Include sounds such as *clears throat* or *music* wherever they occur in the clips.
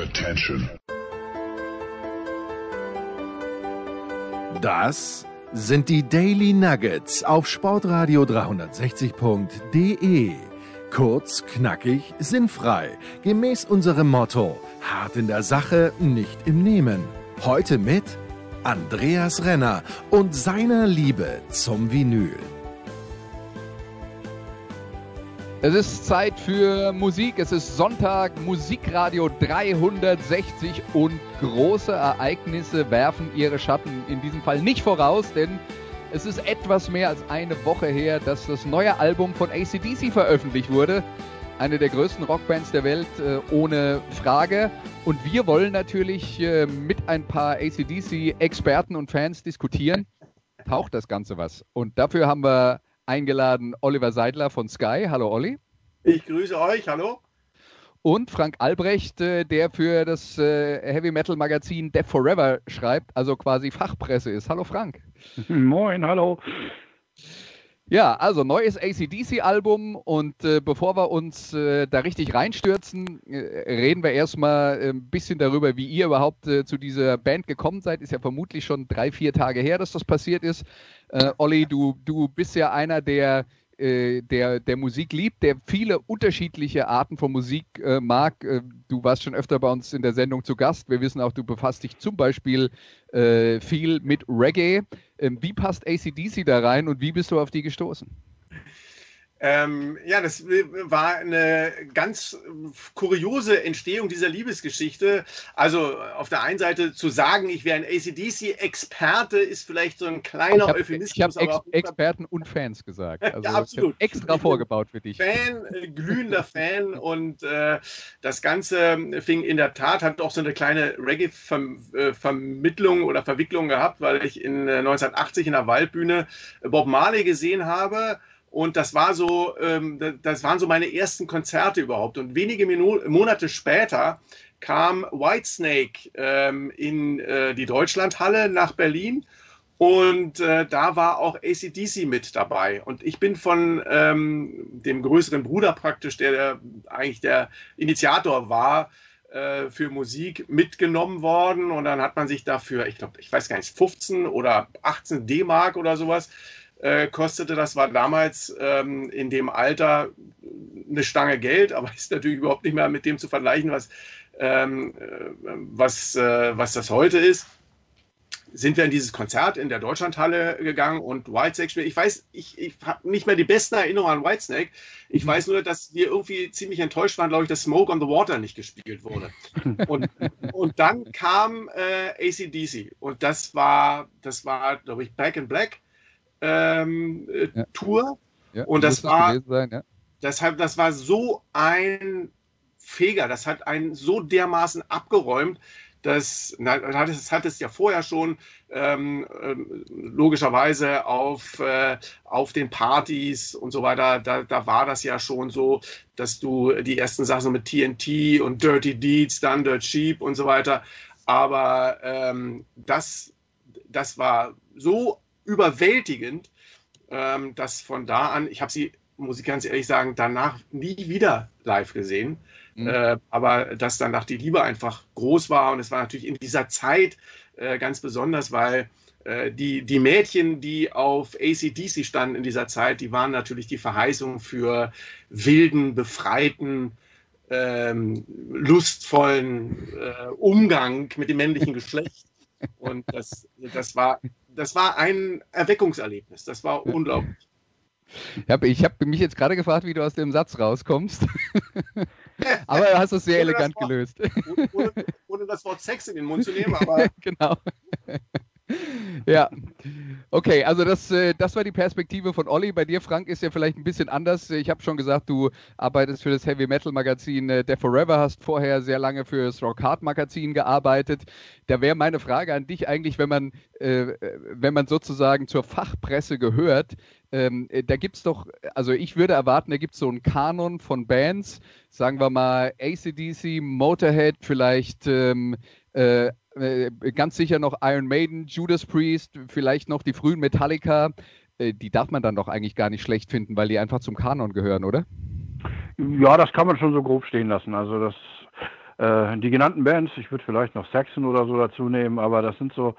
Attention. Das sind die Daily Nuggets auf Sportradio 360.de. Kurz, knackig, sinnfrei. Gemäß unserem Motto: hart in der Sache, nicht im Nehmen. Heute mit Andreas Renner und seiner Liebe zum Vinyl. Es ist Zeit für Musik. Es ist Sonntag, Musikradio 360 und große Ereignisse werfen ihre Schatten in diesem Fall nicht voraus, denn es ist etwas mehr als eine Woche her, dass das neue Album von ACDC veröffentlicht wurde. Eine der größten Rockbands der Welt, äh, ohne Frage. Und wir wollen natürlich äh, mit ein paar ACDC-Experten und Fans diskutieren. Taucht das Ganze was? Und dafür haben wir eingeladen Oliver Seidler von Sky. Hallo Olli. Ich grüße euch, hallo. Und Frank Albrecht, äh, der für das äh, Heavy Metal Magazin Death Forever schreibt, also quasi Fachpresse ist. Hallo Frank. *laughs* Moin, hallo. Ja, also neues ACDC-Album und äh, bevor wir uns äh, da richtig reinstürzen, äh, reden wir erstmal ein bisschen darüber, wie ihr überhaupt äh, zu dieser Band gekommen seid. Ist ja vermutlich schon drei, vier Tage her, dass das passiert ist. Äh, Olli, du, du bist ja einer, der, äh, der, der Musik liebt, der viele unterschiedliche Arten von Musik äh, mag. Äh, du warst schon öfter bei uns in der Sendung zu Gast. Wir wissen auch, du befasst dich zum Beispiel äh, viel mit Reggae. Ähm, wie passt ACDC da rein und wie bist du auf die gestoßen? Ähm, ja, das war eine ganz kuriose Entstehung dieser Liebesgeschichte. Also auf der einen Seite zu sagen, ich wäre ein ACDC-Experte, ist vielleicht so ein kleiner ich hab, Euphemismus. Ich habe Ex Experten und Fans gesagt. *laughs* Also ja, absolut. Extra vorgebaut für dich. Fan, äh, glühender Fan *laughs* und äh, das Ganze fing in der Tat, hat auch so eine kleine Reggae-Vermittlung oder Verwicklung gehabt, weil ich in äh, 1980 in der Waldbühne Bob Marley gesehen habe und das war so, ähm, das waren so meine ersten Konzerte überhaupt. Und wenige Minu Monate später kam Whitesnake ähm, in äh, die Deutschlandhalle nach Berlin. Und äh, da war auch ACDC mit dabei. Und ich bin von ähm, dem größeren Bruder praktisch, der, der eigentlich der Initiator war, äh, für Musik mitgenommen worden. Und dann hat man sich dafür, ich glaube, ich weiß gar nicht, 15 oder 18 D-Mark oder sowas äh, kostete. Das war damals ähm, in dem Alter eine Stange Geld, *laughs* aber ist natürlich überhaupt nicht mehr mit dem zu vergleichen, was, ähm, äh, was, äh, was das heute ist. Sind wir in dieses Konzert in der Deutschlandhalle gegangen und Whitesnake spielt. Ich weiß, ich, ich habe nicht mehr die besten Erinnerungen an Whitesnake. Ich weiß nur, dass wir irgendwie ziemlich enttäuscht waren, glaube ich, dass Smoke on the Water nicht gespielt wurde. *laughs* Und, und dann kam äh, ACDC und das war, das war, glaube ich, Back in Black ähm, äh, ja. Tour. Ja, und das war, sein, ja. deshalb, das war so ein Feger, das hat einen so dermaßen abgeräumt, dass, na, das hat es ja vorher schon ähm, ähm, logischerweise auf, äh, auf den Partys und so weiter, da, da war das ja schon so, dass du die ersten Sachen mit TNT und Dirty Deeds, dann Dirt Sheep und so weiter, aber ähm, das, das war so überwältigend, ähm, dass von da an, ich habe sie, muss ich ganz ehrlich sagen, danach nie wieder live gesehen. Mhm. Äh, aber dass danach die Liebe einfach groß war und es war natürlich in dieser Zeit äh, ganz besonders, weil äh, die, die Mädchen, die auf ACDC standen in dieser Zeit, die waren natürlich die Verheißung für wilden, befreiten, ähm, lustvollen äh, Umgang mit dem männlichen Geschlecht. *laughs* Und das, das, war, das war ein Erweckungserlebnis. Das war unglaublich. Ich habe mich jetzt gerade gefragt, wie du aus dem Satz rauskommst. *laughs* aber du hast es sehr ohne elegant Wort, gelöst. Ohne, ohne, das Wort Sex in den Mund zu nehmen, aber. *laughs* genau. Ja. Okay, also das, äh, das war die Perspektive von Olli. Bei dir, Frank, ist ja vielleicht ein bisschen anders. Ich habe schon gesagt, du arbeitest für das Heavy Metal Magazin äh, Death Forever, hast vorher sehr lange für das Rock Hard Magazin gearbeitet. Da wäre meine Frage an dich eigentlich, wenn man, äh, wenn man sozusagen zur Fachpresse gehört, ähm, äh, da gibt es doch, also ich würde erwarten, da gibt es so einen Kanon von Bands, sagen wir mal ACDC, Motorhead, vielleicht ähm, äh, äh, ganz sicher noch Iron Maiden, Judas Priest, vielleicht noch die frühen Metallica. Äh, die darf man dann doch eigentlich gar nicht schlecht finden, weil die einfach zum Kanon gehören, oder? Ja, das kann man schon so grob stehen lassen. Also das Äh, die genannten Bands, ich würde vielleicht noch Saxon oder so dazu nehmen, aber das sind so,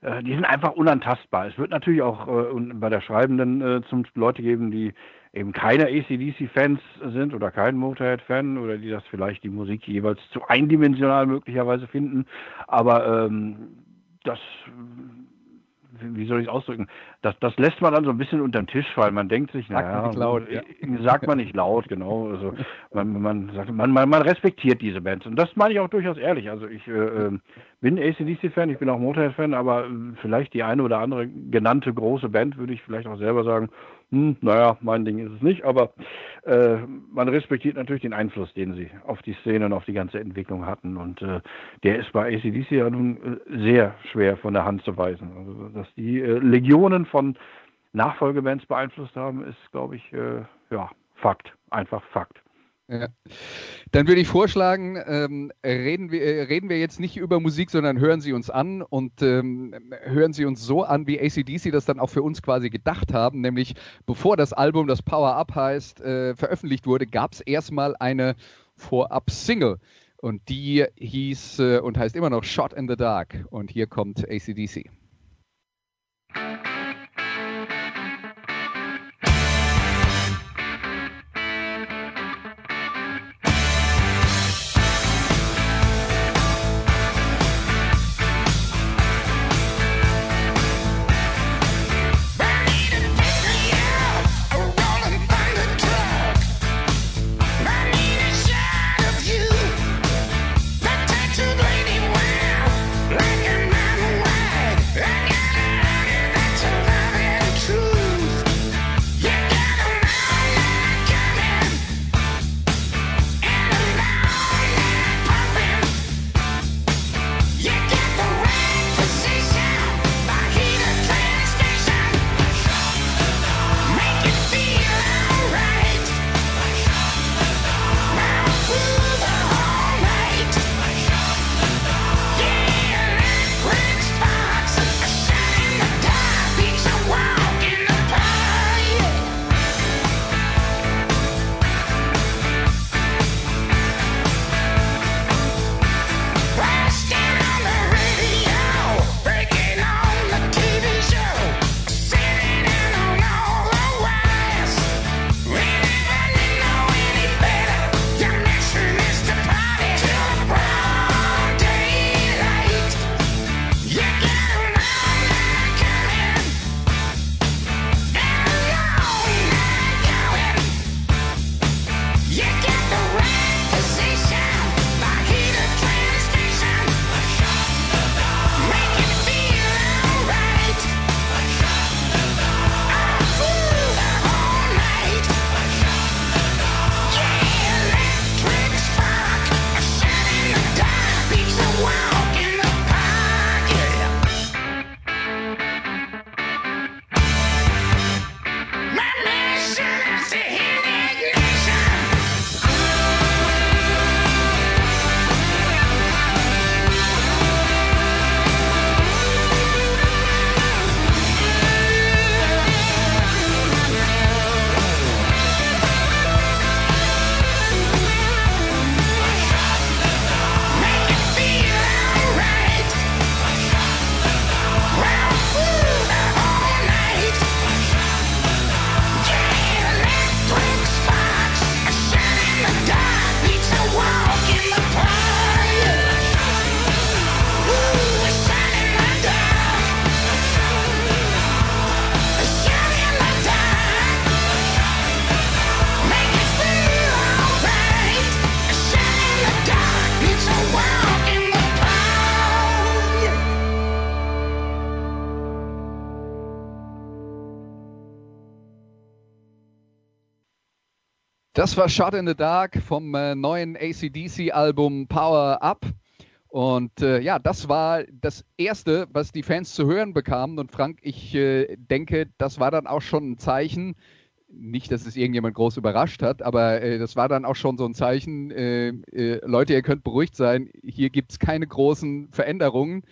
äh, die sind einfach unantastbar. Es wird natürlich auch äh, bei der Schreibenden äh, zum Leute geben, die eben keine ACDC-Fans sind oder kein Motorhead-Fan oder die das vielleicht die Musik jeweils zu eindimensional möglicherweise finden. Aber ähm, das wie soll ich es ausdrücken? Das, das lässt man dann so ein bisschen unter den Tisch fallen. Man denkt sich, naja, laut, ja. sagt man nicht laut, genau. Also man, man, sagt, man, man, man respektiert diese Bands. Und das meine ich auch durchaus ehrlich. Also ich äh, ähm, bin ACDC-Fan, ich bin auch Motorhead-Fan, aber äh, vielleicht die eine oder andere genannte große Band würde ich vielleicht auch selber sagen, hm, naja, mein Ding ist es nicht, aber äh, man respektiert natürlich den Einfluss, den sie auf die Szene und auf die ganze Entwicklung hatten. Und äh, der ist bei ACDC ja nun äh, sehr schwer von der Hand zu weisen. Also, dass die äh, Legionen von Nachfolgebands beeinflusst haben, ist, glaube ich, äh, ja, Fakt. Einfach Fakt. Dann würde ich vorschlagen, ähm, reden, wir, äh, reden wir jetzt nicht über Musik, sondern hören Sie uns an und ähm, hören Sie uns so an, wie ACDC das dann auch für uns quasi gedacht haben. Nämlich bevor das Album, das Power Up heißt, äh, veröffentlicht wurde, gab es erstmal eine Vorab-Single. Und die hieß äh, und heißt immer noch Shot in the Dark. Und hier kommt ACDC. Das war Shot in the Dark vom äh, neuen ACDC-Album Power Up. Und äh, ja, das war das Erste, was die Fans zu hören bekamen. Und Frank, ich äh, denke, das war dann auch schon ein Zeichen, nicht, dass es irgendjemand groß überrascht hat, aber äh, das war dann auch schon so ein Zeichen, äh, äh, Leute, ihr könnt beruhigt sein, hier gibt es keine großen Veränderungen.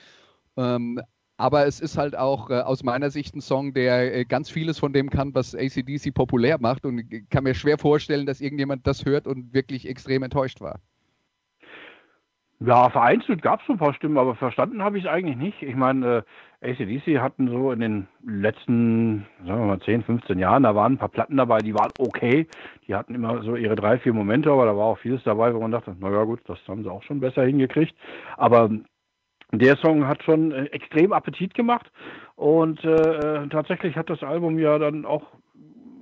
Ähm, aber es ist halt auch äh, aus meiner Sicht ein Song, der äh, ganz vieles von dem kann, was ACDC populär macht. Und ich kann mir schwer vorstellen, dass irgendjemand das hört und wirklich extrem enttäuscht war. Ja, vereinzelt gab es so ein paar Stimmen, aber verstanden habe ich es eigentlich nicht. Ich meine, äh, ACDC hatten so in den letzten, sagen wir mal, 10, 15 Jahren, da waren ein paar Platten dabei, die waren okay. Die hatten immer so ihre drei, vier Momente, aber da war auch vieles dabei, wo man dachte, naja gut, das haben sie auch schon besser hingekriegt. Aber der Song hat schon äh, extrem Appetit gemacht und äh, tatsächlich hat das Album ja dann auch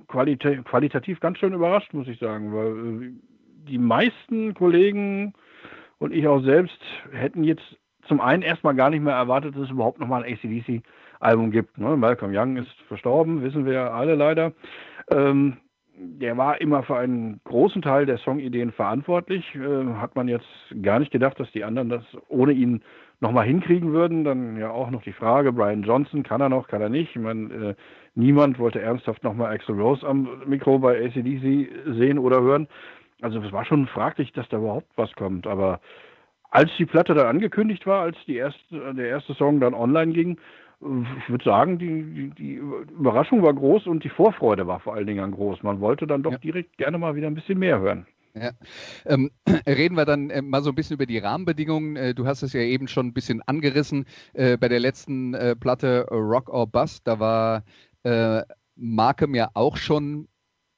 qualita qualitativ ganz schön überrascht, muss ich sagen, weil äh, die meisten Kollegen und ich auch selbst hätten jetzt zum einen erstmal gar nicht mehr erwartet, dass es überhaupt nochmal ein ACDC-Album gibt. Ne? Malcolm Young ist verstorben, wissen wir alle leider. Ähm, der war immer für einen großen Teil der Songideen verantwortlich. Äh, hat man jetzt gar nicht gedacht, dass die anderen das ohne ihn nochmal hinkriegen würden. Dann ja auch noch die Frage, Brian Johnson, kann er noch, kann er nicht? Ich meine, äh, niemand wollte ernsthaft nochmal Axel Rose am Mikro bei ACDC sehen oder hören. Also es war schon fraglich, dass da überhaupt was kommt. Aber als die Platte dann angekündigt war, als die erste, der erste Song dann online ging, ich würde sagen, die, die, die, Überraschung war groß und die Vorfreude war vor allen Dingen groß. Man wollte dann doch ja. direkt gerne mal wieder ein bisschen mehr hören. Ja. Ähm, *clears throat* reden wir dann äh, mal so ein bisschen über die Rahmenbedingungen. Äh, du hast es ja eben schon ein bisschen angerissen. Äh, bei der letzten äh, Platte Rock or Bust, da war äh, Markham ja auch schon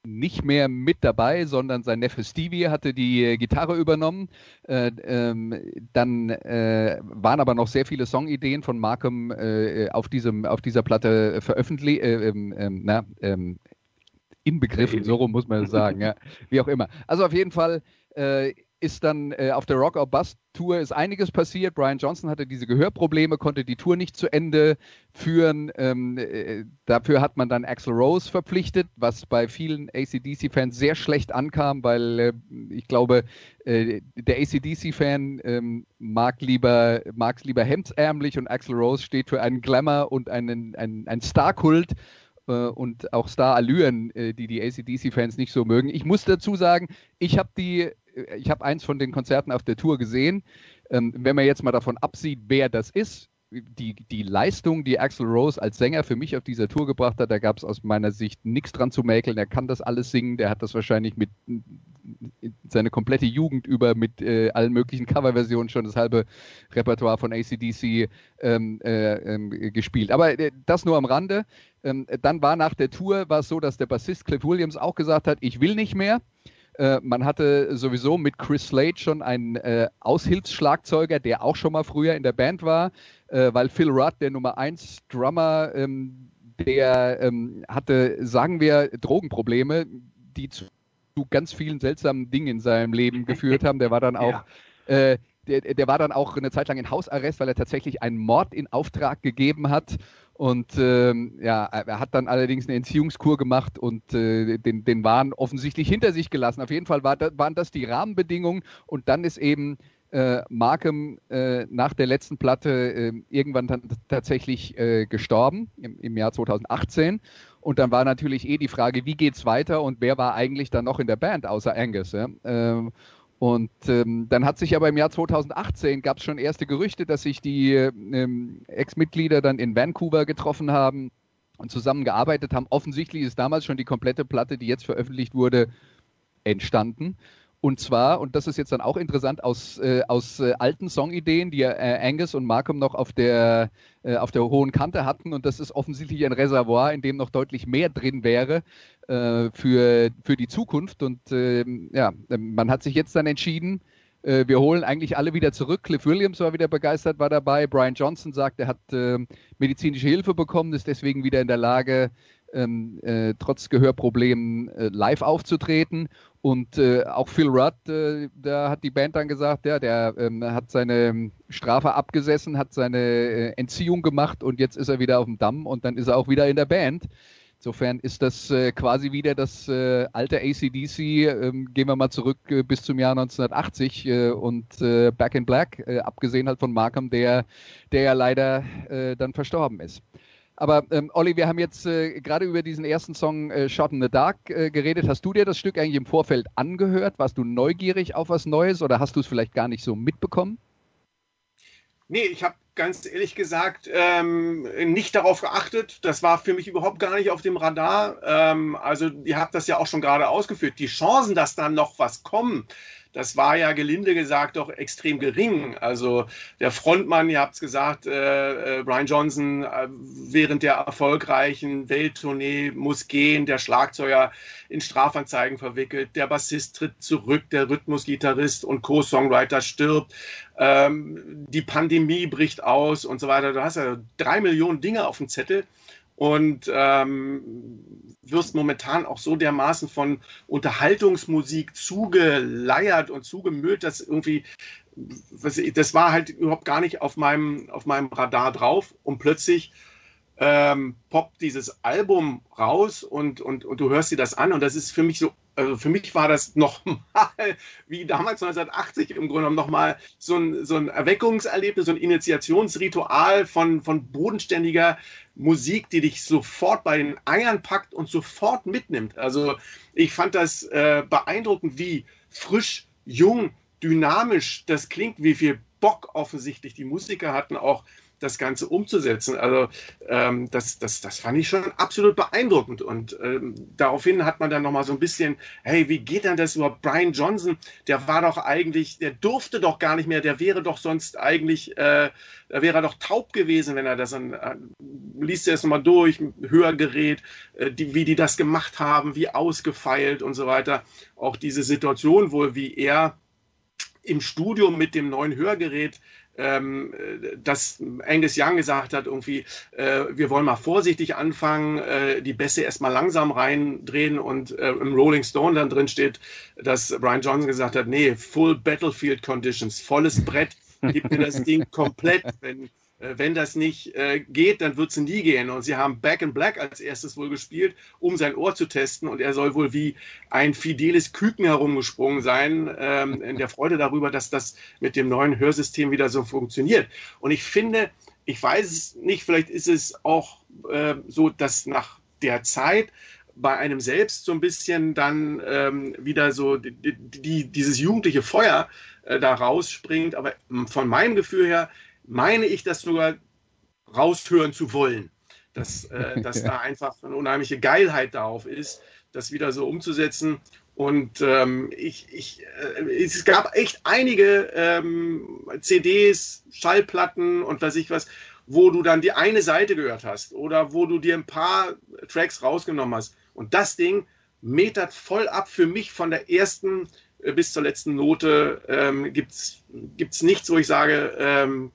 nicht mehr mit dabei, sondern sein Neffe Stevie hatte die äh, Gitarre übernommen. Äh, ähm, dann äh, waren aber noch sehr viele Songideen von Markham äh, auf, diesem, auf dieser Platte veröffentlicht, äh, ähm, ähm, na, ähm, inbegriffen, so rum muss man sagen, ja, wie auch immer. Also auf jeden Fall äh, ist dann äh, auf der Rock or Bust Tour ist einiges passiert. Brian Johnson hatte diese Gehörprobleme, konnte die Tour nicht zu Ende führen. Ähm, äh, dafür hat man dann Axel Rose verpflichtet, was bei vielen ACDC-Fans sehr schlecht ankam, weil äh, ich glaube, äh, der ACDC-Fan ähm, mag lieber mag lieber hemdsärmlich und Axel Rose steht für einen Glamour und einen, einen, einen Star-Kult und auch Star-Allüren, äh, die die ACDC-Fans nicht so mögen. Ich muss dazu sagen, ich habe die habe eins von den Konzerten auf der Tour gesehen. Ähm, wenn man jetzt mal davon absieht, wer das ist, die, die Leistung, die Axel Rose als Sänger für mich auf dieser Tour gebracht hat, da gab es aus meiner Sicht nichts dran zu mäkeln. Er kann das alles singen. Der hat das wahrscheinlich mit seine komplette Jugend über mit äh, allen möglichen Coverversionen schon das halbe Repertoire von ACDC ähm, äh, äh, gespielt. Aber äh, das nur am Rande. Ähm, dann war nach der Tour war es so, dass der Bassist Cliff Williams auch gesagt hat, ich will nicht mehr. Äh, man hatte sowieso mit Chris Slade schon einen äh, Aushilfsschlagzeuger, der auch schon mal früher in der Band war, äh, weil Phil Rudd, der Nummer 1 Drummer, ähm, der ähm, hatte, sagen wir, Drogenprobleme, die zu, zu, ganz vielen seltsamen Dingen in seinem Leben geführt haben. Der war dann *laughs* auch ja. Äh, der, der, war dann auch eine Zeit lang in Hausarrest, weil er tatsächlich einen Mord in Auftrag gegeben hat. Und ähm, ja, er hat dann allerdings eine Entziehungskur gemacht und äh, den, den Wahn offensichtlich hinter sich gelassen. Auf jeden Fall war waren das die Rahmenbedingungen und dann ist eben äh, Markham äh, nach der letzten Platte äh, irgendwann dann tatsächlich äh, gestorben im, im, Jahr 2018. Und dann war natürlich eh die Frage, wie geht's weiter und wer war eigentlich dann noch in der Band außer Angus? Ja? Ähm, und ähm, dann hat sich aber im Jahr 2018 gab es schon erste Gerüchte, dass sich die ähm, Ex-Mitglieder dann in Vancouver getroffen haben und zusammengearbeitet haben. Offensichtlich ist damals schon die komplette Platte, die jetzt veröffentlicht wurde, entstanden. Und zwar, und das ist jetzt dann auch interessant, aus, äh, aus äh, alten Songideen, die äh, Angus und Markham noch auf der, äh, auf der hohen Kante hatten. Und das ist offensichtlich ein Reservoir, in dem noch deutlich mehr drin wäre äh, für, für die Zukunft. Und ähm, ja, man hat sich jetzt dann entschieden, äh, wir holen eigentlich alle wieder zurück. Cliff Williams war wieder begeistert, war dabei. Brian Johnson sagt, er hat medizinische Hilfe bekommen, ist deswegen wieder in der Lage, ähm, äh, trotz Gehörproblemen äh, live aufzutreten. Und äh, auch Phil Rudd, äh, da hat die Band dann gesagt, ja, der ähm, hat seine Strafe abgesessen, hat seine äh, Entziehung gemacht und jetzt ist er wieder auf dem Damm und dann ist er auch wieder in der Band. Insofern ist das äh, quasi wieder das alte ACDC, ähm, gehen wir mal zurück bis zum Jahr 1980 äh, und Back in Black, abgesehen halt von Markham, der, der ja leider dann verstorben ist. Aber ähm, Olli, wir haben jetzt äh, gerade über diesen ersten Song äh, Shot in the Dark äh, geredet. Hast du dir das Stück eigentlich im Vorfeld angehört? Warst du neugierig auf was Neues oder hast du es vielleicht gar nicht so mitbekommen? Nee, ich habe ganz ehrlich gesagt ähm, nicht darauf geachtet. Das war für mich überhaupt gar nicht auf dem Radar. Ähm, also ihr habt das ja auch schon gerade ausgeführt. Die Chancen, dass dann noch was kommt, das war ja gelinde gesagt doch extrem gering. Also der Frontmann, ihr habt es gesagt, äh, äh, Brian Johnson äh, während der erfolgreichen Welttournee muss gehen, der Schlagzeuger in Strafanzeigen verwickelt, der Bassist tritt zurück, der Rhythmusgitarrist und Co-Songwriter stirbt, ähm, die Pandemie bricht aus und so weiter. Du hast ja drei Millionen Dinge auf dem Zettel und ähm, wirst momentan auch so dermaßen von Unterhaltungsmusik zugeleiert und zugemüllt, dass irgendwie, das war halt überhaupt gar nicht auf meinem, auf meinem Radar drauf. Und plötzlich ähm, poppt dieses Album raus und, und, und du hörst dir das an. Und das ist für mich so, also für mich war das nochmal, wie damals 1980 im Grunde genommen nochmal so ein, so ein Erweckungserlebnis, so ein Initiationsritual von, von bodenständiger Musik, die dich sofort bei den Eiern packt und sofort mitnimmt. Also ich fand das äh, beeindruckend, wie frisch, jung, dynamisch das klingt, wie viel Bock offensichtlich die Musiker hatten, auch das Ganze umzusetzen. Also ähm, das, das, das fand ich schon absolut beeindruckend. Und ähm, daraufhin hat man dann nochmal so ein bisschen, hey, wie geht denn das überhaupt? Brian Johnson, der war doch eigentlich, der durfte doch gar nicht mehr, der wäre doch sonst eigentlich, äh, da wäre er doch taub gewesen, wenn er das dann, äh, liest er es nochmal durch, Hörgerät, äh, die, wie die das gemacht haben, wie ausgefeilt und so weiter. Auch diese Situation wohl, wie er im Studio mit dem neuen Hörgerät ähm, dass Angus Young gesagt hat, irgendwie, äh, wir wollen mal vorsichtig anfangen, äh, die Bässe erstmal langsam reindrehen und äh, im Rolling Stone dann drin steht, dass Brian Johnson gesagt hat, nee, Full Battlefield Conditions, volles Brett, gib mir das Ding komplett, wenn wenn das nicht äh, geht, dann wird es nie gehen. Und sie haben Back in Black als erstes wohl gespielt, um sein Ohr zu testen. Und er soll wohl wie ein fideles Küken herumgesprungen sein, ähm, in der Freude darüber, dass das mit dem neuen Hörsystem wieder so funktioniert. Und ich finde, ich weiß es nicht, vielleicht ist es auch äh, so, dass nach der Zeit bei einem selbst so ein bisschen dann ähm, wieder so die, die, dieses jugendliche Feuer äh, da rausspringt. Aber von meinem Gefühl her meine ich das sogar raushören zu wollen. Dass, äh, *laughs* dass da einfach eine unheimliche Geilheit darauf ist, das wieder so umzusetzen. Und ähm, ich, ich, äh, es gab echt einige ähm, CDs, Schallplatten und was ich was, wo du dann die eine Seite gehört hast oder wo du dir ein paar Tracks rausgenommen hast. Und das Ding metert voll ab für mich von der ersten äh, bis zur letzten Note. Ähm, Gibt es nichts, wo ich sage, ähm,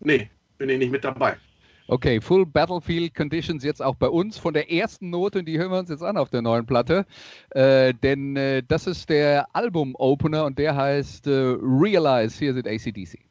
Nee, bin ich nicht mit dabei. Okay, Full Battlefield Conditions jetzt auch bei uns von der ersten Note und die hören wir uns jetzt an auf der neuen Platte. Äh, denn äh, das ist der Album-Opener und der heißt äh, Realize. Hier sind ACDC.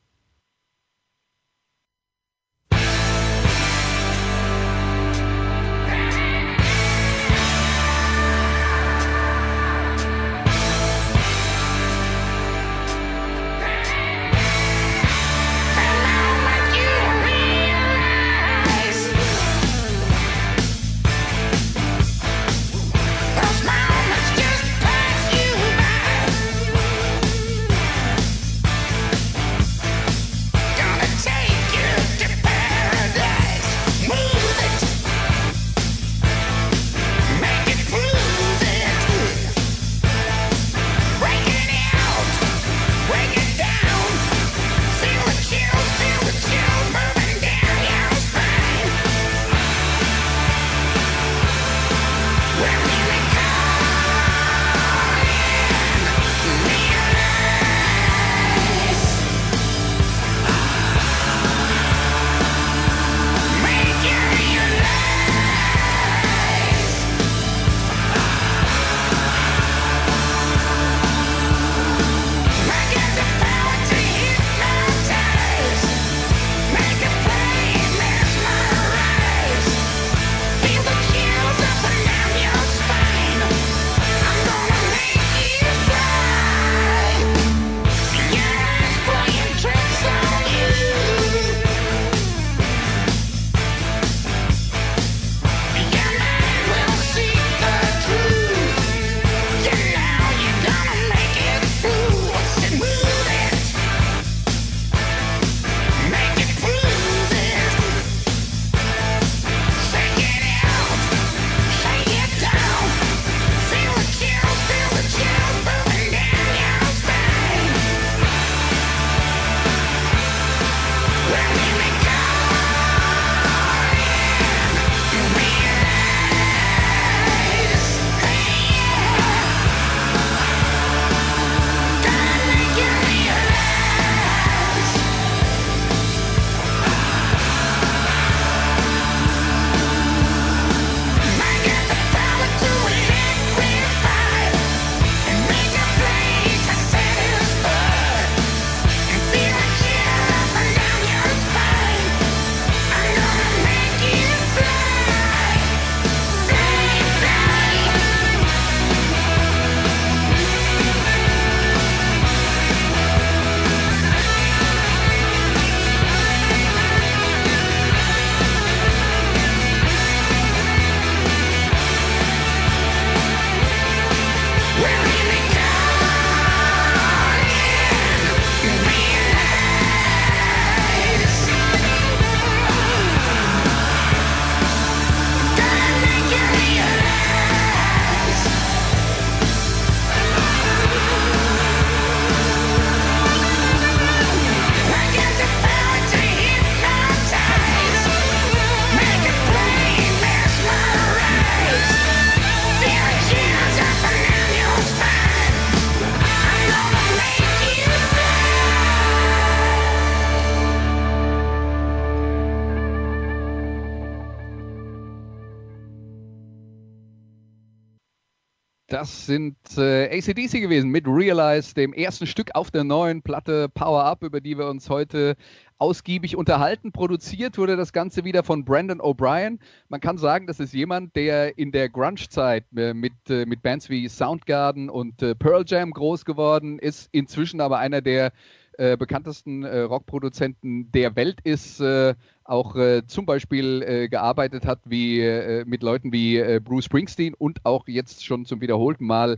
Das sind äh, ACDC gewesen mit Realize, dem ersten Stück auf der neuen Platte Power Up, über die wir uns heute ausgiebig unterhalten. Produziert wurde das Ganze wieder von Brandon O'Brien. Man kann sagen, das ist jemand, der in der Grunge-Zeit äh, mit, äh, mit Bands wie Soundgarden und äh, Pearl Jam groß geworden ist, inzwischen aber einer der äh, bekanntesten äh, Rockproduzenten der Welt ist, äh, auch äh, zum Beispiel äh, gearbeitet hat wie mit Leuten wie Bruce Springsteen und auch jetzt schon zum wiederholten Mal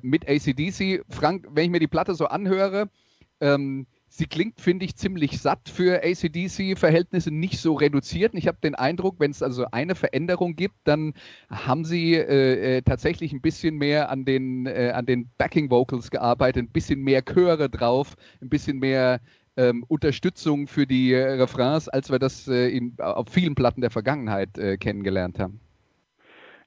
mit ACDC. Frank, wenn ich mir die Platte so anhöre, ähm, Sie klingt, finde ich, ziemlich satt für ACDC-Verhältnisse, nicht so reduziert. ich habe den Eindruck, wenn es also eine Veränderung gibt, dann haben Sie äh, äh, tatsächlich ein bisschen mehr an den, äh, an den Backing-Vocals gearbeitet, ein bisschen mehr Chöre drauf, ein bisschen mehr ähm, Unterstützung für die äh, Refrains, als wir das äh, in, auf vielen Platten der Vergangenheit kennengelernt haben.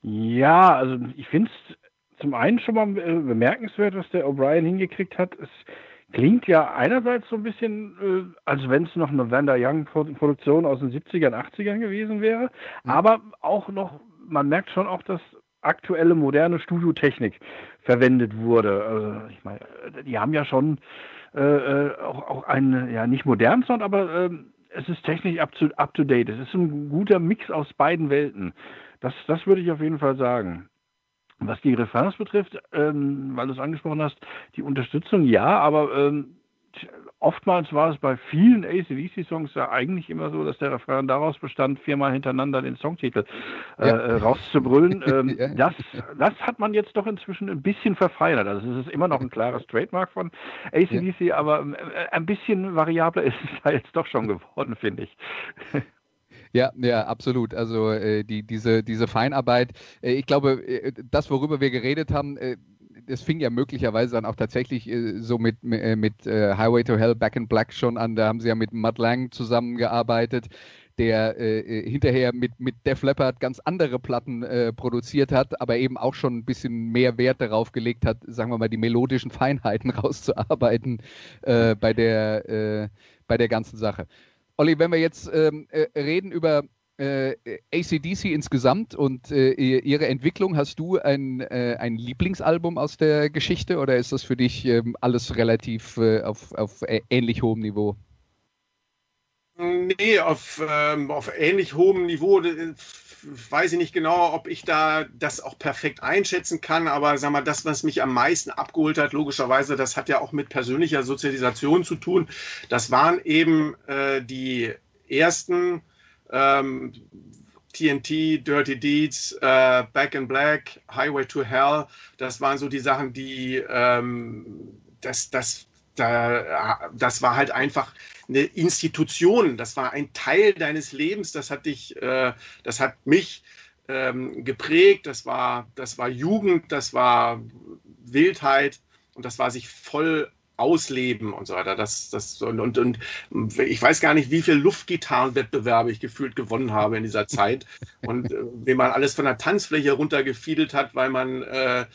Ja, also ich finde es zum einen schon mal bemerkenswert, was der O'Brien hingekriegt hat. Es Klingt ja einerseits so ein bisschen, äh, als wenn es noch eine Wanda Young-Produktion aus den 70ern, 80ern gewesen wäre, mhm. aber auch noch, man merkt schon auch, dass aktuelle moderne Studiotechnik verwendet wurde. Also ich meine, die haben ja schon äh, äh auch, auch einen, ja nicht modernen Sound, aber äh, es ist technisch up to, up to date. Es ist ein guter Mix aus beiden Welten. Das, das würde ich auf jeden Fall sagen. Was die Refrains betrifft, ähm, weil du es angesprochen hast, die Unterstützung ja, aber ähm, oftmals war es bei vielen ACDC-Songs ja eigentlich immer so, dass der Refrain daraus bestand, viermal hintereinander den Songtitel äh, ja. Äh, rauszubrüllen. *laughs* Ähm, ja. das, das hat man jetzt doch inzwischen ein bisschen verfeinert. Also es ist immer noch ein klares Trademark von ACDC, ja. aber äh, ein bisschen variabler *laughs* ist es da jetzt doch schon geworden, finde ich. *laughs* Ja, ja, absolut. Also äh, die, diese, diese Feinarbeit, äh, ich glaube, äh, das, worüber wir geredet haben, äh, das fing ja möglicherweise dann auch tatsächlich äh, so mit, mit, mit Highway to Hell, Back in Black schon an. Da haben sie ja mit Matt Lang zusammengearbeitet der äh, hinterher mit, mit Def Leppard ganz andere Platten äh, produziert hat, aber eben auch schon ein bisschen mehr Wert darauf gelegt hat, sagen wir mal, die melodischen Feinheiten *laughs* rauszuarbeiten äh, bei, der, bei der ganzen Sache. Olli, wenn wir jetzt ähm, äh, reden über äh, ACDC insgesamt und äh, ihre Entwicklung, hast du ein, äh, ein Lieblingsalbum aus der Geschichte oder ist das für dich ähm, alles relativ äh, auf, auf ähnlich hohem Niveau? Nee, auf, ähm, auf ähnlich hohem Niveau weiß ich nicht genau, ob ich da das auch perfekt einschätzen kann, aber sag mal, das, was mich am meisten abgeholt hat, logischerweise, das hat ja auch mit persönlicher Sozialisation zu tun. Das waren eben äh, die ersten ähm, TNT, Dirty Deeds, äh, Back in Black, Highway to Hell. Das waren so die Sachen, die ähm, das, das, da, das war halt einfach eine Institution, das war ein Teil deines Lebens, das hat dich, äh, das hat mich ähm, geprägt, das war, das war Jugend, das war Wildheit und das war sich voll ausleben und so weiter. Das, das, und, und, und ich weiß gar nicht, wie viele Luftgitarrenwettbewerbe ich gefühlt gewonnen habe in dieser Zeit. Und äh, wie man alles von der Tanzfläche runtergefiedelt hat, weil man äh,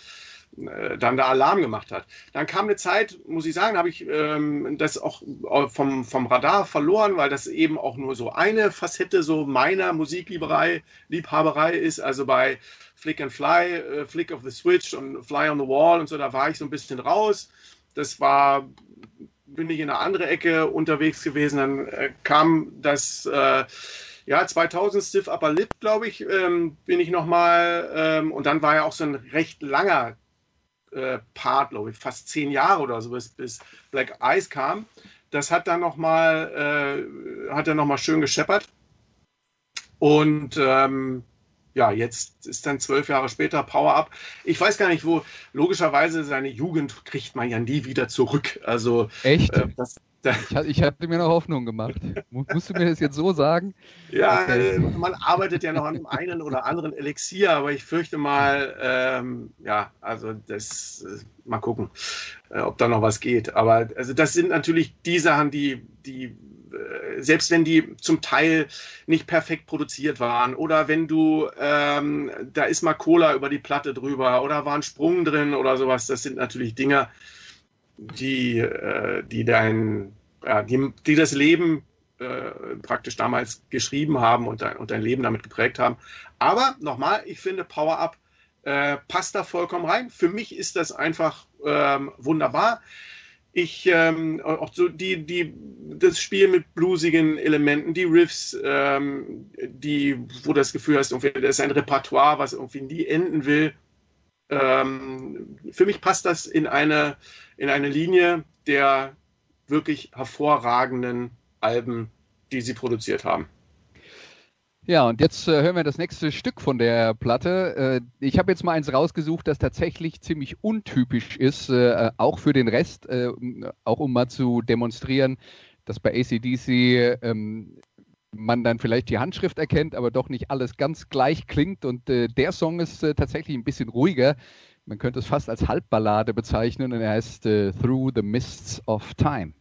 dann der Alarm gemacht hat. Dann kam eine Zeit, muss ich sagen, habe ich ähm, das auch vom, vom Radar verloren, weil das eben auch nur so eine Facette so meiner Musikliebhaberei Liebhaberei ist. Also bei Flick and Fly, äh, Flick of the Switch und Fly on the Wall und so, da war ich so ein bisschen raus. Das war, bin ich in eine andere Ecke unterwegs gewesen. Dann äh, kam das äh, ja, 2000 Stiff Upper Lip, glaube ich, ähm, bin ich nochmal. Ähm, und dann war ja auch so ein recht langer äh, Part, glaube ich, fast zehn Jahre oder so, bis, bis Black Eyes kam. Das hat dann nochmal, äh, hat er nochmal schön gescheppert. Und ähm, ja, jetzt ist dann zwölf Jahre später Power Up. Ich weiß gar nicht, wo, logischerweise seine Jugend kriegt man ja nie wieder zurück. Also, Echt? Äh, das, ich, ich hatte mir noch Hoffnung gemacht. Musst du mir das jetzt so sagen? Ja, okay. Äh, man arbeitet ja noch an dem einen oder anderen Elixier, aber ich fürchte mal, ähm, ja, also das, äh, mal gucken, äh, ob da noch was geht. Aber also das sind natürlich die Sachen, die, die selbst wenn die zum Teil nicht perfekt produziert waren oder wenn du, ähm, da ist mal Cola über die Platte drüber oder war ein Sprung drin oder sowas, das sind natürlich Dinge, die, äh, die dein, ja, die, die das Leben äh, praktisch damals geschrieben haben und dein, und dein Leben damit geprägt haben. Aber nochmal, ich finde Power Up äh, passt da vollkommen rein. Für mich ist das einfach ähm, wunderbar. Ich ähm, auch so die, die, das Spiel mit bluesigen Elementen, die Riffs, ähm, die, wo das Gefühl hast, irgendwie, das ist ein Repertoire, was irgendwie nie enden will. Ähm, für mich passt das in eine, in eine Linie der wirklich hervorragenden Alben, die sie produziert haben. Ja, und jetzt äh, hören wir das nächste Stück von der Platte. Äh, ich habe jetzt mal eins rausgesucht, das tatsächlich ziemlich untypisch ist, äh, auch für den Rest, äh, auch um mal zu demonstrieren, dass bei ACDC ähm, man dann vielleicht die Handschrift erkennt, aber doch nicht alles ganz gleich klingt. Und äh, der Song ist äh, tatsächlich ein bisschen ruhiger. Man könnte es fast als Halbballade bezeichnen und er heißt Through the Mists of Time.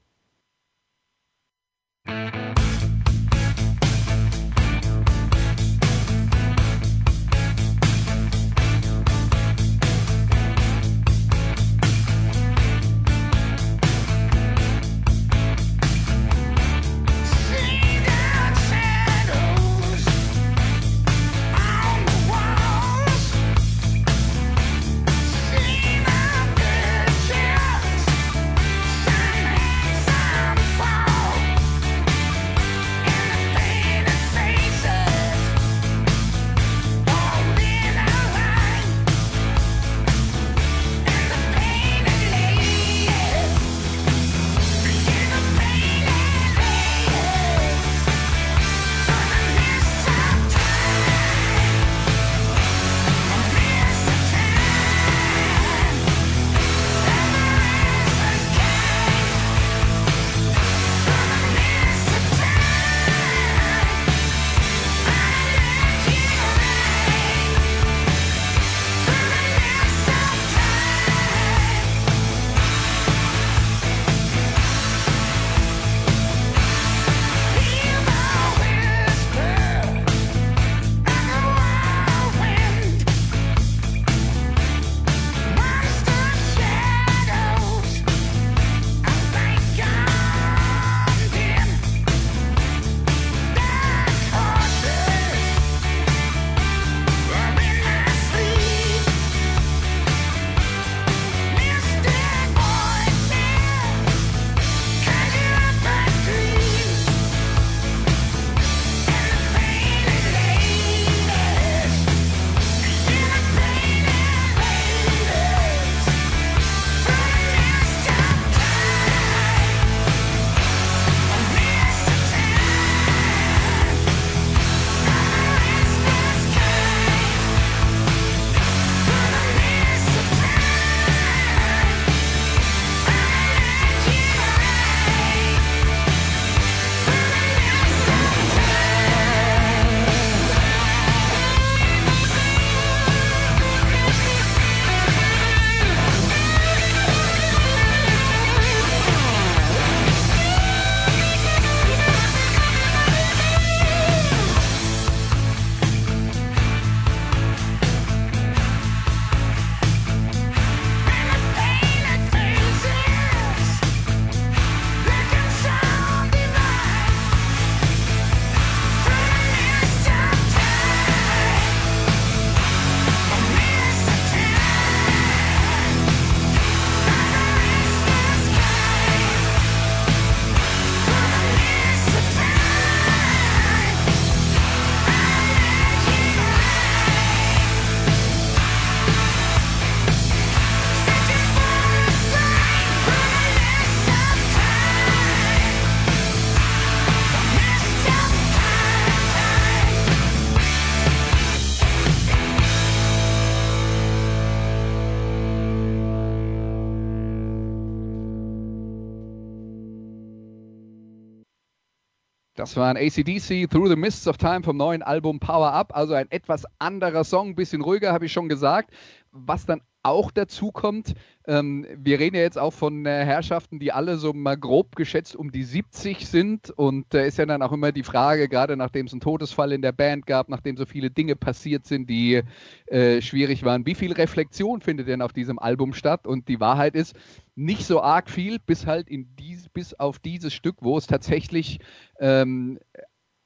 Das war ein ACDC Through the Mists of Time vom neuen Album Power Up. Also ein etwas anderer Song, ein bisschen ruhiger, habe ich schon gesagt. Was dann auch dazu kommt, ähm, wir reden ja jetzt auch von äh, Herrschaften, die alle so mal grob geschätzt um die 70 sind. Und da äh, ist ja dann auch immer die Frage, gerade nachdem es einen Todesfall in der Band gab, nachdem so viele Dinge passiert sind, die äh, schwierig waren, wie viel Reflexion findet denn auf diesem Album statt? Und die Wahrheit ist, nicht so arg viel, bis halt in dies, bis auf dieses Stück, wo es tatsächlich ähm,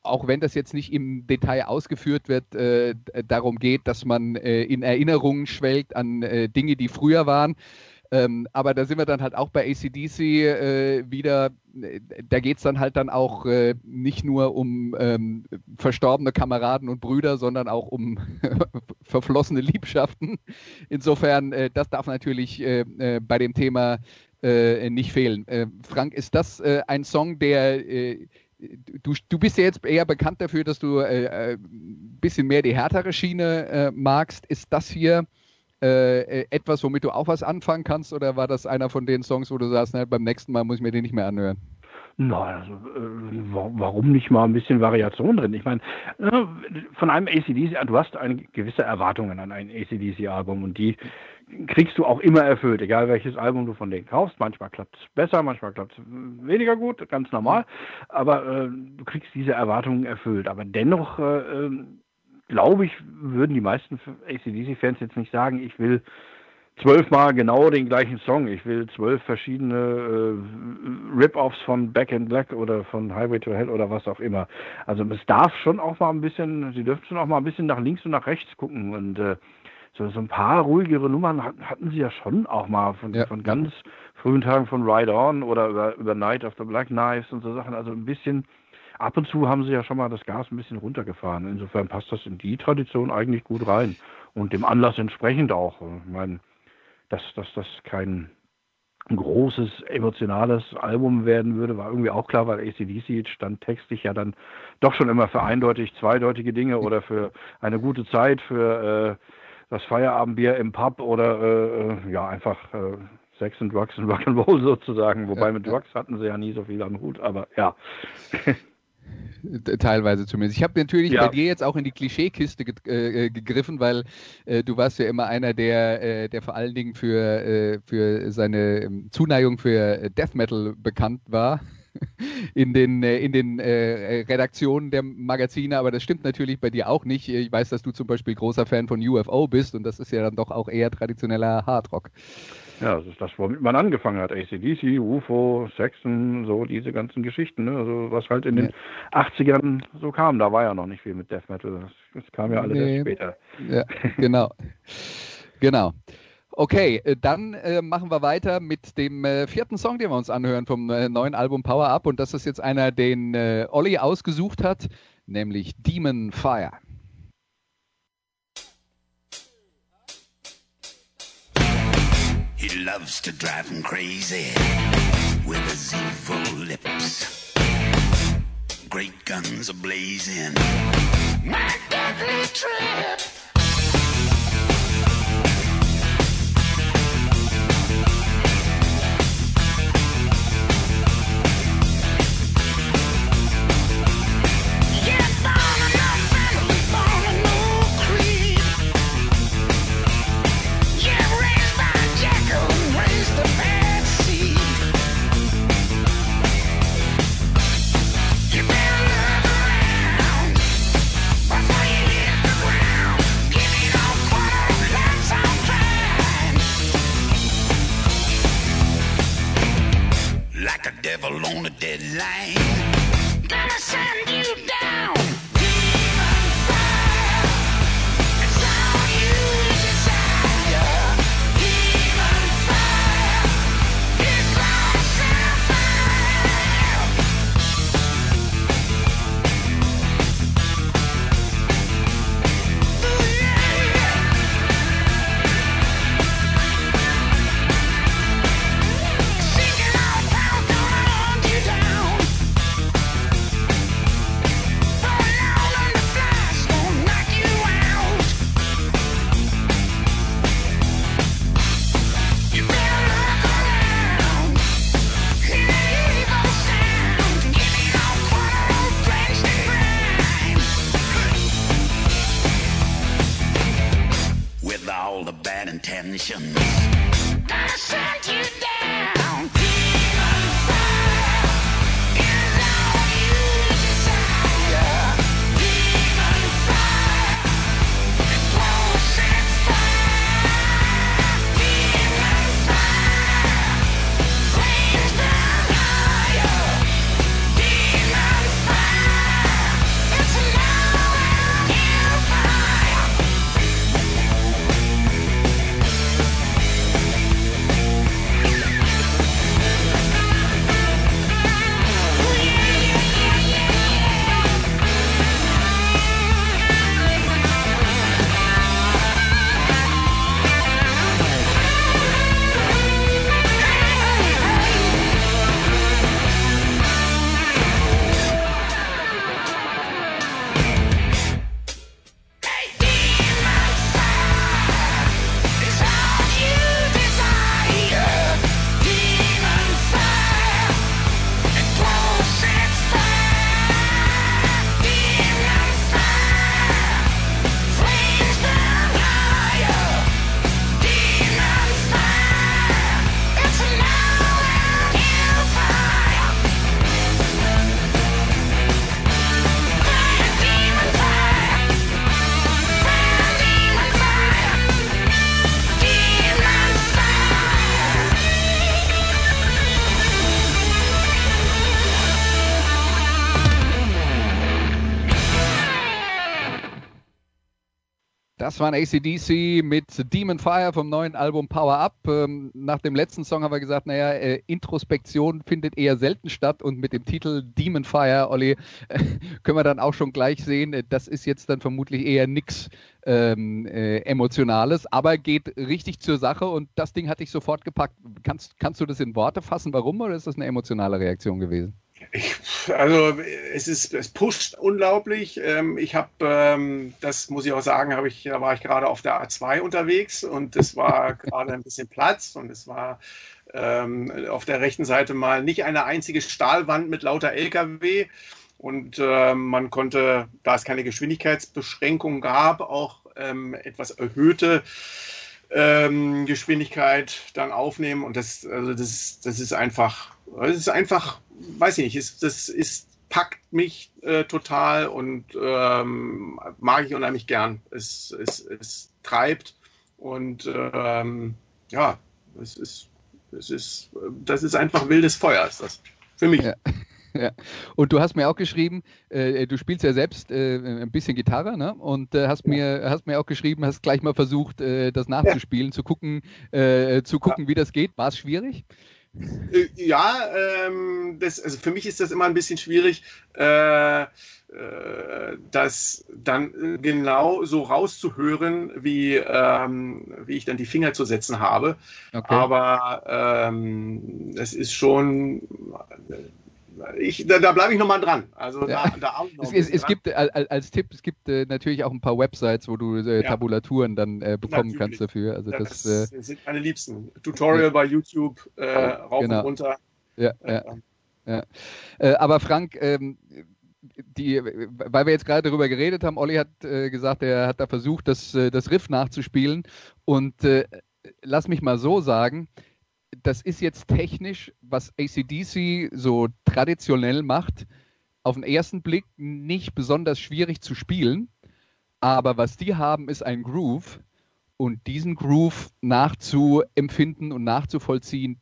auch wenn das jetzt nicht im Detail ausgeführt wird, äh, darum geht, dass man äh, in Erinnerungen schwelgt an äh, Dinge, die früher waren. Ähm, aber da sind wir dann halt auch bei ACDC äh, wieder, da geht es dann halt dann auch äh, nicht nur um ähm, verstorbene Kameraden und Brüder, sondern auch um *laughs* verflossene Liebschaften. Insofern, äh, das darf natürlich äh, äh, bei dem Thema äh, nicht fehlen. Frank, ist das ein Song, der du, du bist ja jetzt eher bekannt dafür, dass du ein bisschen mehr die härtere Schiene magst. Ist das hier äh, äh, etwas, womit du auch was anfangen kannst? Oder war das einer von den Songs, wo du sagst, na, beim nächsten Mal muss ich mir den nicht mehr anhören? Nein, also äh, warum nicht mal ein bisschen Variation drin? Ich meine, äh, von einem ACDC, du hast eine gewisse Erwartungen an ein ACDC-Album und die kriegst du auch immer erfüllt, egal welches Album du von denen kaufst. Manchmal klappt es besser, manchmal klappt es weniger gut, ganz normal. Aber äh, du kriegst diese Erwartungen erfüllt. Aber dennoch äh, ähm, glaube ich, würden die meisten ACDC-Fans jetzt nicht sagen, ich will zwölfmal genau den gleichen Song. Ich will zwölf verschiedene äh, Rip-Offs von Back in Black oder von Highway to Hell oder was auch immer. Also es darf schon auch mal ein bisschen, sie dürfen schon auch mal ein bisschen nach links und nach rechts gucken und äh, so, so ein paar ruhigere Nummern hatten sie ja schon auch mal von, ja. von ganz frühen Tagen von Ride On oder über, über Night of the Black Knives und so Sachen. Also ein bisschen ab und zu haben sie ja schon mal das Gas ein bisschen runtergefahren. Insofern passt das in die Tradition eigentlich gut rein. Und dem Anlass entsprechend auch. Ich meine, dass, dass das kein großes emotionales Album werden würde, war irgendwie auch klar, weil ACDC stand textlich ja dann doch schon immer für eindeutig zweideutige Dinge oder für eine gute Zeit, für äh, das Feierabendbier im Pub oder äh, äh ja einfach äh, Sex and Drugs and Rock'n'Roll *laughs* sozusagen. Wobei mit Drugs hatten sie ja nie so viel am Hut, aber ja. *laughs* Teilweise zumindest. Ich habe natürlich ja. bei dir jetzt auch in die Klischeekiste ge äh, äh, gegriffen, weil äh, du warst ja immer einer, der, äh, der vor allen Dingen für, äh, für seine ähm, Zuneigung für Death Metal bekannt war *laughs* in den, äh, in den Redaktionen der Magazine, aber das stimmt natürlich bei dir auch nicht. Ich weiß, dass du zum Beispiel großer Fan von UFO bist und das ist ja dann doch auch eher traditioneller Hardrock. Ja, das ist das, womit man angefangen hat. ACDC, UFO, Saxon, so diese ganzen Geschichten. Ne? Also was halt in den 80ern so kam. Da war ja noch nicht viel mit Death Metal. Das, das kam ja alles nee. erst später. Ja, genau. genau. Okay, äh, dann äh, machen wir weiter mit dem äh, vierten Song, den wir uns anhören vom äh, neuen Album Power Up. Und das ist jetzt einer, den äh, Olli ausgesucht hat, nämlich Demon Fire. He loves to drive him crazy with his evil lips. Great guns are blazing. My deadly trip. Das war ein ACDC mit Demon Fire vom neuen Album Power Up. Ähm, nach dem letzten Song haben wir gesagt, naja, äh, Introspektion findet eher selten statt und mit dem Titel Demon Fire, Olli, äh, *laughs* können wir dann auch schon gleich sehen, äh, das ist jetzt dann vermutlich eher nichts ähm, äh, Emotionales, aber geht richtig zur Sache und das Ding hat dich sofort gepackt. Kannst, kannst du das in Worte fassen, warum oder ist das eine emotionale Reaktion gewesen? Ich, also es ist, es pusht unglaublich. Ähm, ich habe, ähm, das muss ich auch sagen, habe ich, da war ich gerade auf der A2 unterwegs und es war *laughs* gerade ein bisschen Platz und es war ähm, auf der rechten Seite mal nicht eine einzige Stahlwand mit lauter LKW. Und äh, man konnte, da es keine Geschwindigkeitsbeschränkung gab, auch ähm, etwas erhöhte ähm, Geschwindigkeit dann aufnehmen. Und das, also das, das ist einfach, das ist einfach, weiß ich nicht, ist, das ist, packt mich äh, total und ähm, mag ich unheimlich gern. Es, es, es treibt und ähm, ja, es ist, es ist, das ist einfach wildes Feuer, ist das. Für mich. Ja. Ja. Und du hast mir auch geschrieben, äh, du spielst ja selbst äh, ein bisschen Gitarre, ne? Und äh, hast mir hast mir auch geschrieben, hast gleich mal versucht, äh, das nachzuspielen, ja. zu gucken, äh, zu gucken, ja. wie das geht. War es schwierig? Äh, ja, ähm, das, also für mich ist das immer ein bisschen schwierig, äh, das dann genau so rauszuhören, wie, ähm, wie ich dann die Finger zu setzen habe. Okay. Aber ähm, es ist schon ich, da, da bleibe ich nochmal dran. Also ja. da, da es, es, es gibt als, als, Tipp, es gibt äh, natürlich auch ein paar Websites, wo du äh, Tabulaturen dann äh, bekommen natürlich. kannst dafür. Also das, das äh, sind meine Liebsten. Tutorial ja. bei YouTube, äh, rauf genau. und runter. Ja, ja. ja. Äh, aber Frank, ähm, die, weil wir jetzt gerade darüber geredet haben, Olli hat gesagt, er hat da versucht, das, das Riff nachzuspielen. Und lass mich mal so sagen, das ist jetzt technisch, was ACDC so traditionell macht, auf den ersten Blick nicht besonders schwierig zu spielen. Aber was die haben, ist ein Groove. Und diesen Groove nachzuempfinden und nachzuvollziehen,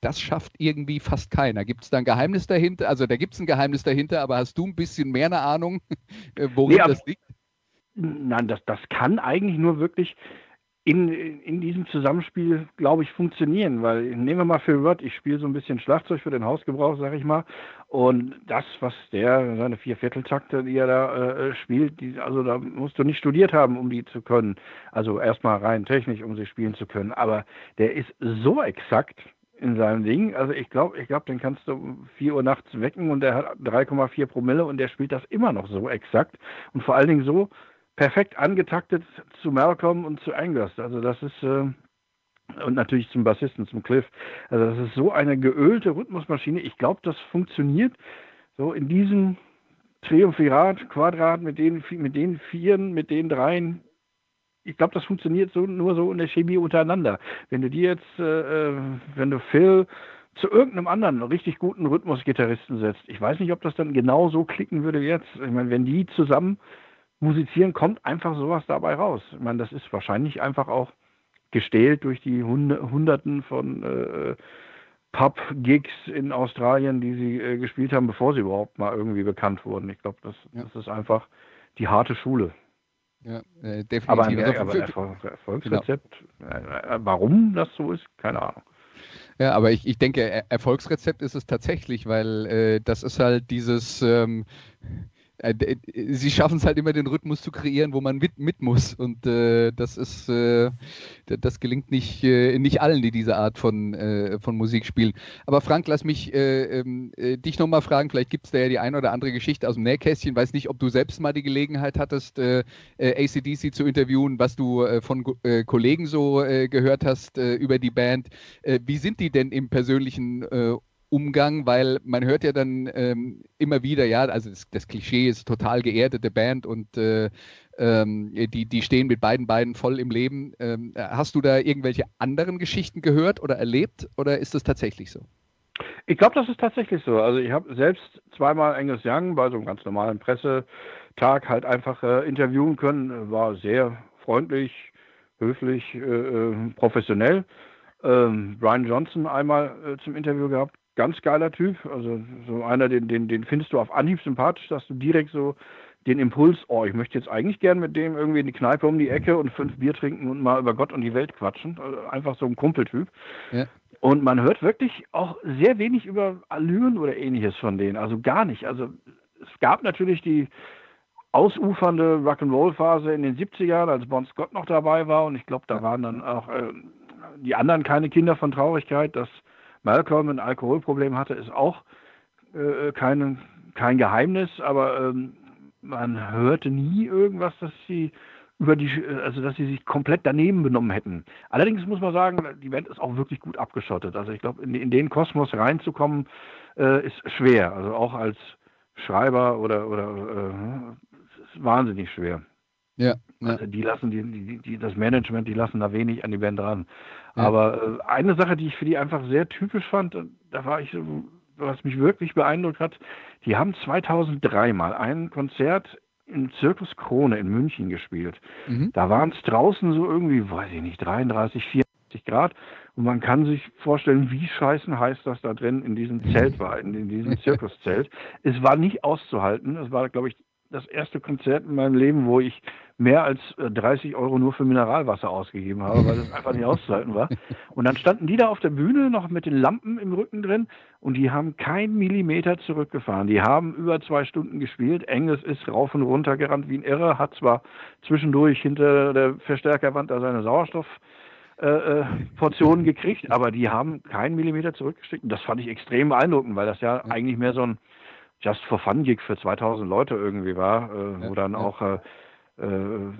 das schafft irgendwie fast keiner. Gibt es da ein Geheimnis dahinter? Also da gibt es ein Geheimnis dahinter, aber hast du ein bisschen mehr eine Ahnung, *laughs* worin nee, das liegt? Nein, das, das kann eigentlich nur wirklich in, in diesem Zusammenspiel, glaube ich, funktionieren, weil nehmen wir mal Phil Rudd, ich spiele so ein bisschen Schlagzeug für den Hausgebrauch, sag ich mal, und das, was der, seine Viervierteltakte, die er da äh, spielt, die, also da musst du nicht studiert haben, um die zu können, also erstmal rein technisch, um sie spielen zu können, aber der ist so exakt in seinem Ding, also ich glaube, ich glaube, den kannst du um 4 Uhr nachts wecken und der hat 3,4 Promille und der spielt das immer noch so exakt. Und vor allen Dingen so, perfekt angetaktet zu Malcolm und zu Angus. Also das ist äh, und natürlich zum Bassisten, zum Cliff. Also das ist so eine geölte Rhythmusmaschine. Ich glaube, das funktioniert so in diesem Triumphirat, Quadrat mit den mit den Vieren, mit den Dreien. Ich glaube, das funktioniert so nur so in der Chemie untereinander. Wenn du dir jetzt, äh, äh wenn du Phil zu irgendeinem anderen richtig guten Rhythmusgitarristen setzt, ich weiß nicht, ob das dann genau so klicken würde jetzt. Ich meine, wenn die zusammen Musizieren kommt einfach sowas dabei raus. Ich meine, das ist wahrscheinlich einfach auch gestählt durch die Hunderten von äh, Pub-Gigs in Australien, die sie äh, gespielt haben, bevor sie überhaupt mal irgendwie bekannt wurden. Ich glaube, das, ja. das ist einfach die harte Schule. Ja, äh, definitiv. Aber, ein, also, aber Erfolg, Erfolgsrezept, genau. Äh, äh, warum das so ist, keine Ahnung. Ja, aber ich, ich denke, Erfolgsrezept ist es tatsächlich, weil äh, das ist halt dieses, ähm, äh, sie schaffen es halt immer den Rhythmus zu kreieren, wo man mit, mit muss. Und äh, das ist, äh, das gelingt nicht, äh, nicht allen, die diese Art von, äh, von Musik spielen. Aber Frank, lass mich äh, ähm, dich nochmal fragen, vielleicht gibt es da ja die eine oder andere Geschichte aus dem Nähkästchen. Weiß nicht, ob du selbst mal die Gelegenheit hattest, ACDC zu interviewen, was du von Kollegen so gehört hast über die Band. wie sind die denn im persönlichen Umgang, weil man hört ja dann ähm, immer wieder, ja, also das, das, Klischee ist total geerdete Band und äh, ähm, die, die stehen mit beiden Beinen voll im Leben. Ähm, hast du da irgendwelche anderen Geschichten gehört oder erlebt oder ist das tatsächlich so? Ich glaube, das ist tatsächlich so. Also ich habe selbst zweimal Angus Young bei so einem ganz normalen Pressetag halt einfach äh, interviewen können. War sehr freundlich, höflich, äh, äh professionell. Ähm, Brian Johnson einmal äh, zum Interview gehabt ganz geiler Typ. Also so einer, den, den, den findest du auf Anhieb sympathisch, dass du direkt so den Impuls, oh, ich möchte jetzt eigentlich gern mit dem irgendwie in die Kneipe um die Ecke und fünf Bier trinken und mal über Gott und die Welt quatschen. Also einfach so ein Kumpeltyp. Ja. Und man hört wirklich auch sehr wenig über Allüren oder ähnliches von denen. Also gar nicht. Also es gab natürlich die ausufernde Rock'n'Roll-Phase in den 70ern, als Bon Scott noch dabei war. Und ich glaube, da waren dann auch äh, die anderen keine Kinder von Traurigkeit. Dass Malcolm ein Alkoholproblem hatte, ist auch äh, keine, kein Geheimnis. Aber ähm, man hörte nie irgendwas, dass sie über die, also dass sie sich komplett daneben benommen hätten. Allerdings muss man sagen, die Band ist auch wirklich gut abgeschottet. Also ich glaube, in, in, den Kosmos reinzukommen, äh, ist schwer. Also auch als Schreiber oder, oder äh, ist wahnsinnig schwer. Ja, ja. Also die lassen die, die, die, das Management, die lassen da wenig an die Band dran. Ja. Aber äh, eine Sache, die ich für die einfach sehr typisch fand, da war ich, was mich wirklich beeindruckt hat, die haben 2003 mal ein Konzert im Zirkus Krone in München gespielt. Mhm. Da waren es draußen so irgendwie, weiß ich nicht, 33, 34 Grad. Und man kann sich vorstellen, wie scheißen heiß das da drin in diesem Zelt war, in, in diesem *laughs* Zirkuszelt. es war nicht auszuhalten. Es war, glaube ich, das erste Konzert in meinem Leben, wo ich mehr als 30 äh, Euro nur für Mineralwasser ausgegeben habe, weil das einfach nicht auszuhalten war. Und dann standen die da auf der Bühne noch mit den Lampen im Rücken drin und die haben keinen Millimeter zurückgefahren. Die haben über zwei Stunden gespielt. Engels ist rauf und runter gerannt wie ein Irre, hat zwar zwischendurch hinter der Verstärkerwand da seine Sauerstoff äh, äh Portionen gekriegt, aber die haben keinen Millimeter zurückgeschickt. Und das fand ich extrem beeindruckend, weil das ja eigentlich mehr so ein Just for Fun Gig für 2000 Leute irgendwie war, äh, wo dann auch äh, äh,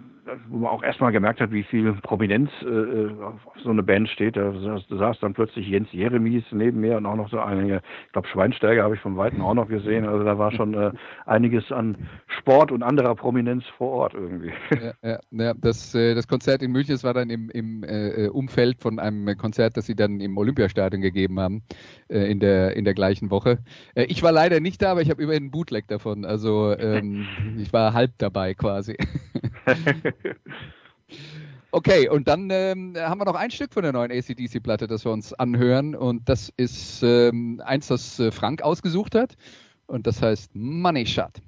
wo man auch erstmal gemerkt hat, wie viel Prominenz äh, auf so eine Band steht. Da saß, saß dann plötzlich Jens Jeremies neben mir und auch noch so einige, ich glaube Schweinsteiger habe ich vom Weiten auch noch gesehen. Also da war schon äh, einiges an Sport und anderer Prominenz vor Ort irgendwie. Ja, ja, ja das, äh, das Konzert in München, das war dann im, im äh, Umfeld von einem Konzert, das sie dann im Olympiastadion gegeben haben äh, in, der, in der gleichen Woche. Äh, ich war leider nicht da, aber ich habe immerhin einen Bootleg davon. Also ähm, ich war halb dabei quasi. *laughs* *laughs* Okay, und dann ähm, haben wir noch ein Stück von der neuen ACDC-Platte, das wir uns anhören. Und das ist ähm, eins, das äh, Frank ausgesucht hat. Und das heißt Money Shot.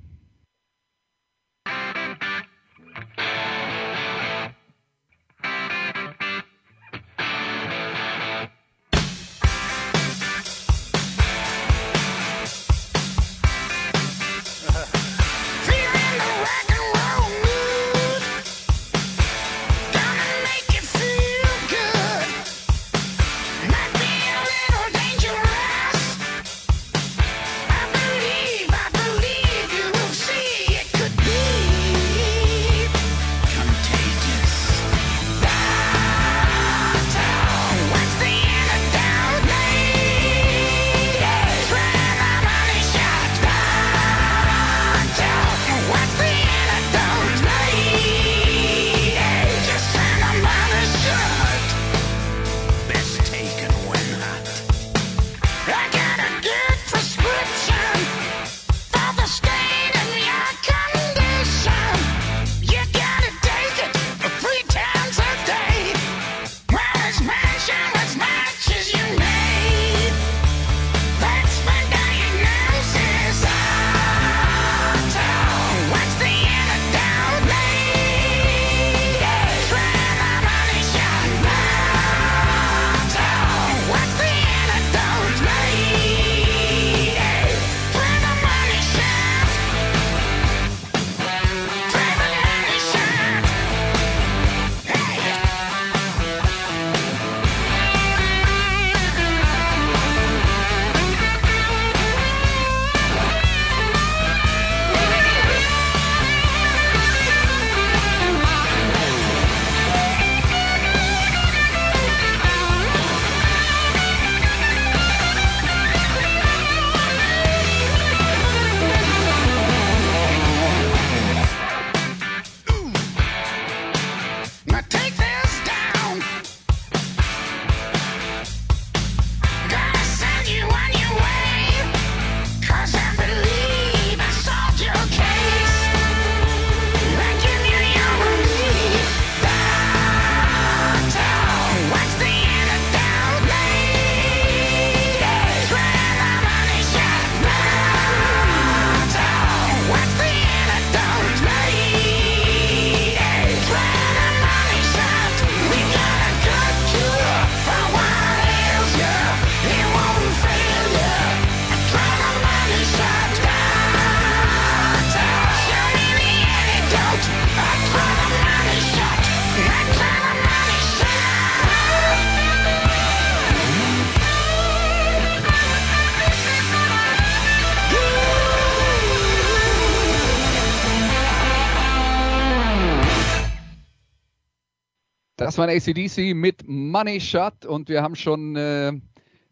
Das war ein ACDC mit Money Shot und wir haben schon äh,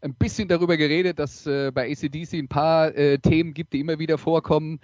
ein bisschen darüber geredet, dass äh, bei ACDC ein paar äh, Themen gibt, die immer wieder vorkommen.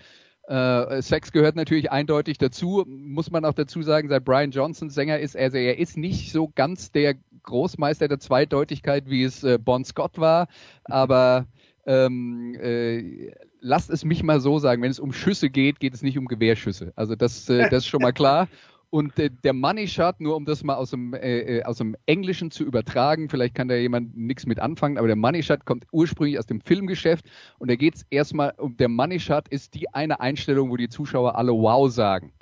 Äh, Sex gehört natürlich eindeutig dazu, muss man auch dazu sagen, seit Brian Johnson Sänger ist, also er ist nicht so ganz der Großmeister der Zweideutigkeit, wie es äh, Bon Scott war, aber ähm, äh, lasst es mich mal so sagen, wenn es um Schüsse geht, geht es nicht um Gewehrschüsse. Also das, äh, das ist schon mal klar. Und äh, der Money Shot, nur um das mal aus dem, äh, äh, aus dem Englischen zu übertragen, vielleicht kann da jemand nichts mit anfangen, aber der Money Shot kommt ursprünglich aus dem Filmgeschäft und da geht es erstmal um, der Money Shot ist die eine Einstellung, wo die Zuschauer alle Wow sagen.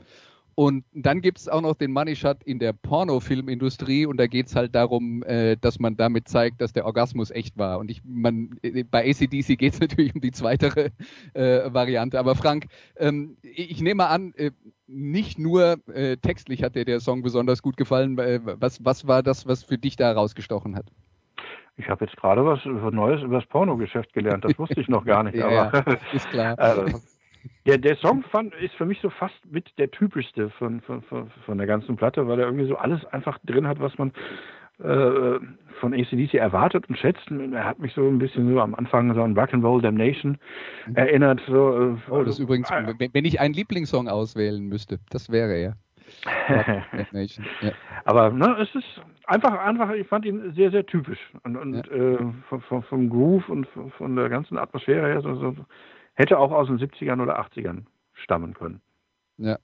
Und dann gibt es auch noch den Money Shot in der Pornofilmindustrie und da geht es halt darum, äh, dass man damit zeigt, dass der Orgasmus echt war. Und ich, man, äh, bei ACDC geht es *laughs* natürlich um die zweite äh, Variante. Aber Frank, ähm, ich nehme an, äh, nicht nur äh, textlich hat dir der Song besonders gut gefallen. Was, was war das, was für dich da rausgestochen hat? Ich habe jetzt gerade was Neues über das Pornogeschäft gelernt. Das wusste ich noch gar nicht. *laughs* ja, aber, *laughs* ist klar. *laughs* Der, der Song fand, ist für mich so fast mit der typischste von, von, von, von der ganzen Platte, weil er irgendwie so alles einfach drin hat, was man äh, von ACDC erwartet und schätzt. Er hat mich so ein bisschen so am Anfang so an Rock'n'Roll Damnation mhm. erinnert. So, äh, oh, das ist übrigens, äh, wenn ich einen Lieblingssong auswählen müsste, das wäre er. *laughs* ja. Aber ne, es ist einfach, einfach, ich fand ihn sehr, sehr typisch. Und, und ja. äh, vom, vom, Groove und von der ganzen Atmosphäre her so, so hätte auch aus den 70ern oder 80ern stammen können. Ja.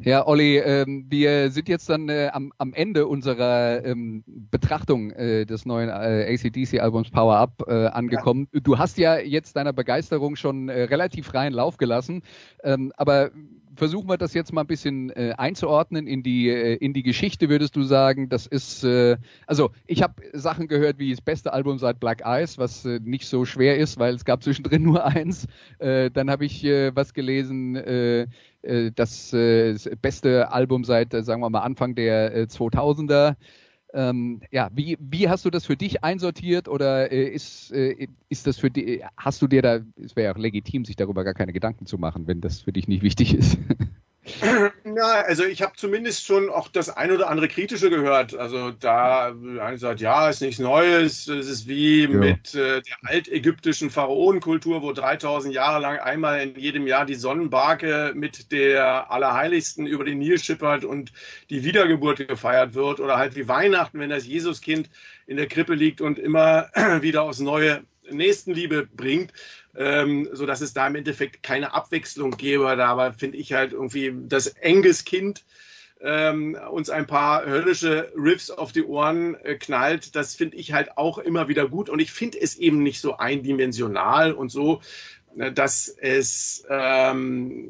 Ja, Olli, ähm, wir sind jetzt dann äh, am, am Ende unserer ähm, Betrachtung äh, des neuen äh, ACDC-Albums Power Up äh, angekommen. Ja. Du hast ja jetzt deiner Begeisterung schon äh, relativ freien Lauf gelassen, ähm, aber versuchen wir das jetzt mal ein bisschen äh, einzuordnen in die äh, in die Geschichte, würdest du sagen, das ist äh, also ich habe Sachen gehört wie das beste Album seit Black Eyes, was äh, nicht so schwer ist, weil es gab zwischendrin *laughs* nur eins. Äh, dann habe ich äh, was gelesen, das, äh, das beste Album seit, äh, sagen wir mal, Anfang der äh, 2000er. Ähm, ja, wie, wie hast du das für dich einsortiert oder äh, ist, äh, ist das für dich, hast du dir da, es wäre ja auch legitim, sich darüber gar keine Gedanken zu machen, wenn das für dich nicht wichtig ist? *laughs* *clears throat* Na, also ich habe zumindest schon auch das ein oder andere Kritische gehört. Also da einer sagt, ja, ist nichts Neues. Es ist wie ja. mit äh, der altägyptischen Pharaonenkultur, wo 3000 Jahre lang einmal in jedem Jahr die Sonnenbarke mit der Allerheiligsten über den Nil schippert und die Wiedergeburt gefeiert wird. Oder halt wie Weihnachten, wenn das Jesuskind in der Krippe liegt und immer *clears throat* wieder aufs Neue Nächstenliebe bringt ähm, so dass es da im Endeffekt keine Abwechslung gäbe. Da finde ich halt irgendwie das Enges Kind ähm, uns ein paar höllische Riffs auf die Ohren äh, knallt, das finde ich halt auch immer wieder gut. Und ich finde es eben nicht so eindimensional und so, äh, dass es, ähm,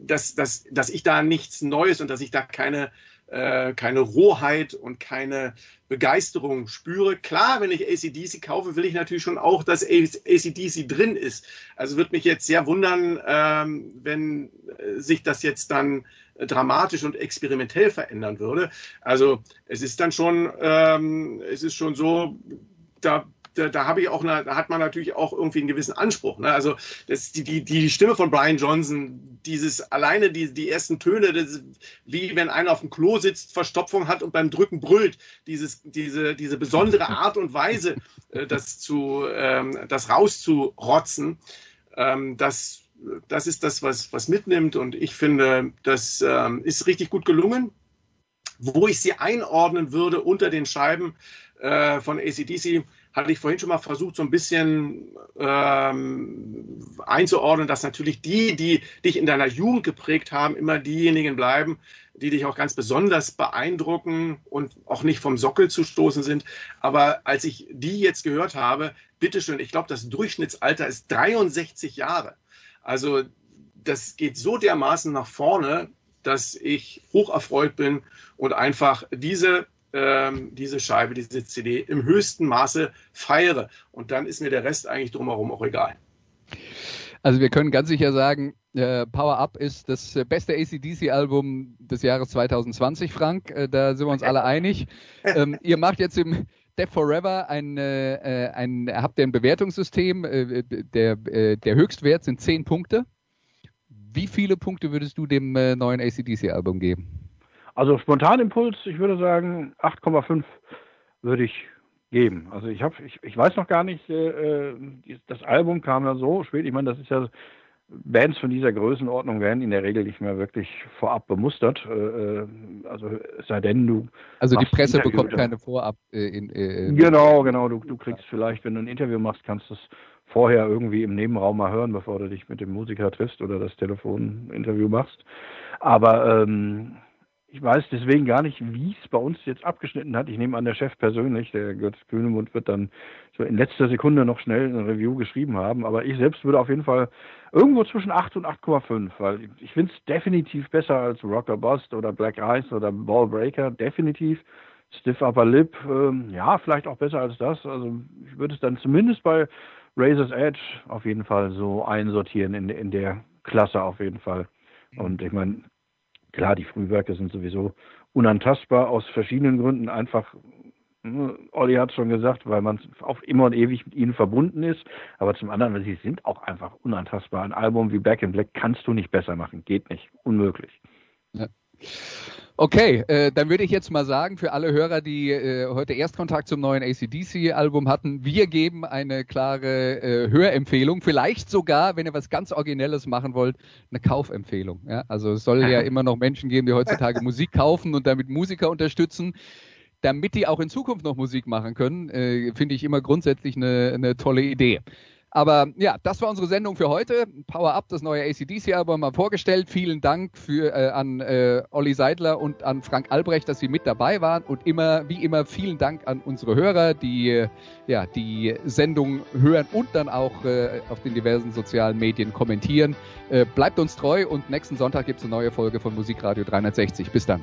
dass, dass, dass ich da nichts Neues und dass ich da keine äh, keine Rohheit und keine Begeisterung spüre. Klar, wenn ich ACDC kaufe, will ich natürlich schon auch, dass ACDC drin ist. Also wird mich jetzt sehr wundern, ähm, wenn äh, sich das jetzt dann dramatisch und experimentell verändern würde. Also es ist dann schon, ähm, es ist schon so, da da, da habe ich auch da hat man natürlich auch irgendwie einen gewissen Anspruch. Ne? Also das, die, die, die Stimme von Brian Johnson, dieses alleine die, die ersten Töne, das, wie wenn einer auf dem Klo sitzt, Verstopfung hat und beim Drücken brüllt, dieses, diese, diese besondere Art und Weise, äh, das zu, ähm, das rauszurotzen, ähm, das, das ist das, was, was mitnimmt. Und ich finde, das ähm, ist richtig gut gelungen. Wo ich sie einordnen würde unter den Scheiben äh, von ACDC, hatte ich vorhin schon mal versucht, so ein bisschen ähm, einzuordnen, dass natürlich die, die dich in deiner Jugend geprägt haben, immer diejenigen bleiben, die dich auch ganz besonders beeindrucken und auch nicht vom Sockel zu stoßen sind. Aber als ich die jetzt gehört habe, bitteschön, ich glaube, das Durchschnittsalter ist 63 Jahre. Also das geht so dermaßen nach vorne, dass ich hoch erfreut bin und einfach diese ähm, diese Scheibe, diese CD im höchsten Maße feiere. Und dann ist mir der Rest eigentlich drumherum auch egal. Also wir können ganz sicher sagen, äh, Power Up ist das beste ACDC-Album des Jahres 2020, Frank. Äh, da sind wir uns alle einig. *laughs* Ähm, ihr macht jetzt im Death Forever ein, äh, ein, habt ihr ein Bewertungssystem. Äh, der, äh, der Höchstwert sind 10 Punkte. Wie viele Punkte würdest du dem äh, neuen ACDC-Album geben? Also Spontanimpuls, ich würde sagen 8,5 würde ich geben. Also ich habe, ich, ich weiß noch gar nicht, äh, das Album kam ja so spät. Ich meine, das ist ja Bands von dieser Größenordnung werden in der Regel nicht mehr wirklich vorab bemustert. Äh, äh also es sei denn, du. Also die Presse bekommt keine Vorab. Äh, in, äh, genau, genau. Du, du kriegst vielleicht, wenn du ein Interview machst, kannst du es vorher irgendwie im Nebenraum mal hören, bevor du dich mit dem Musiker triffst oder das Telefoninterview machst. Aber ähm, ich weiß deswegen gar nicht, wie es bei uns jetzt abgeschnitten hat. Ich nehme an, der Chef persönlich, der Götz Kühnemund, wird dann so in letzter Sekunde noch schnell ein Review geschrieben haben. Aber ich selbst würde auf jeden Fall irgendwo zwischen 8 und 8,5, weil ich finde es definitiv besser als Rocker Bust oder Black Eyes oder Ball Breaker. Definitiv. Stiff Upper Lip, ähm, ja, vielleicht auch besser als das. Also ich würde es dann zumindest bei Razor's Edge auf jeden Fall so einsortieren in, in der Klasse auf jeden Fall. Und ich meine, Klar, die Frühwerke sind sowieso unantastbar aus verschiedenen Gründen. Einfach, ne, Olli hat schon gesagt, weil man auf immer und ewig mit ihnen verbunden ist. Aber zum anderen, weil sie sind auch einfach unantastbar. Ein Album wie Back in Black kannst du nicht besser machen. Geht nicht. Unmöglich. Ja. Okay, äh, dann würde ich jetzt mal sagen, für alle Hörer, die äh, heute Erstkontakt zum neuen ACDC-Album hatten, wir geben eine klare äh, Hörempfehlung. Vielleicht sogar, wenn ihr was ganz Originelles machen wollt, eine Kaufempfehlung. Ja? Also es soll ja *laughs* immer noch Menschen geben, die heutzutage Musik kaufen und damit Musiker unterstützen. Damit die auch in Zukunft noch Musik machen können, äh, finde ich immer grundsätzlich eine, eine tolle Idee. Aber ja, das war unsere Sendung für heute. Power Up, das neue ACDC-Album, mal vorgestellt. Vielen Dank für, äh, an äh, Olli Seidler und an Frank Albrecht, dass Sie mit dabei waren. Und immer, wie immer, vielen Dank an unsere Hörer, die äh, ja, die Sendung hören und dann auch äh, auf den diversen sozialen Medien kommentieren. Äh, bleibt uns treu und nächsten Sonntag gibt es eine neue Folge von Musikradio 360. Bis dann.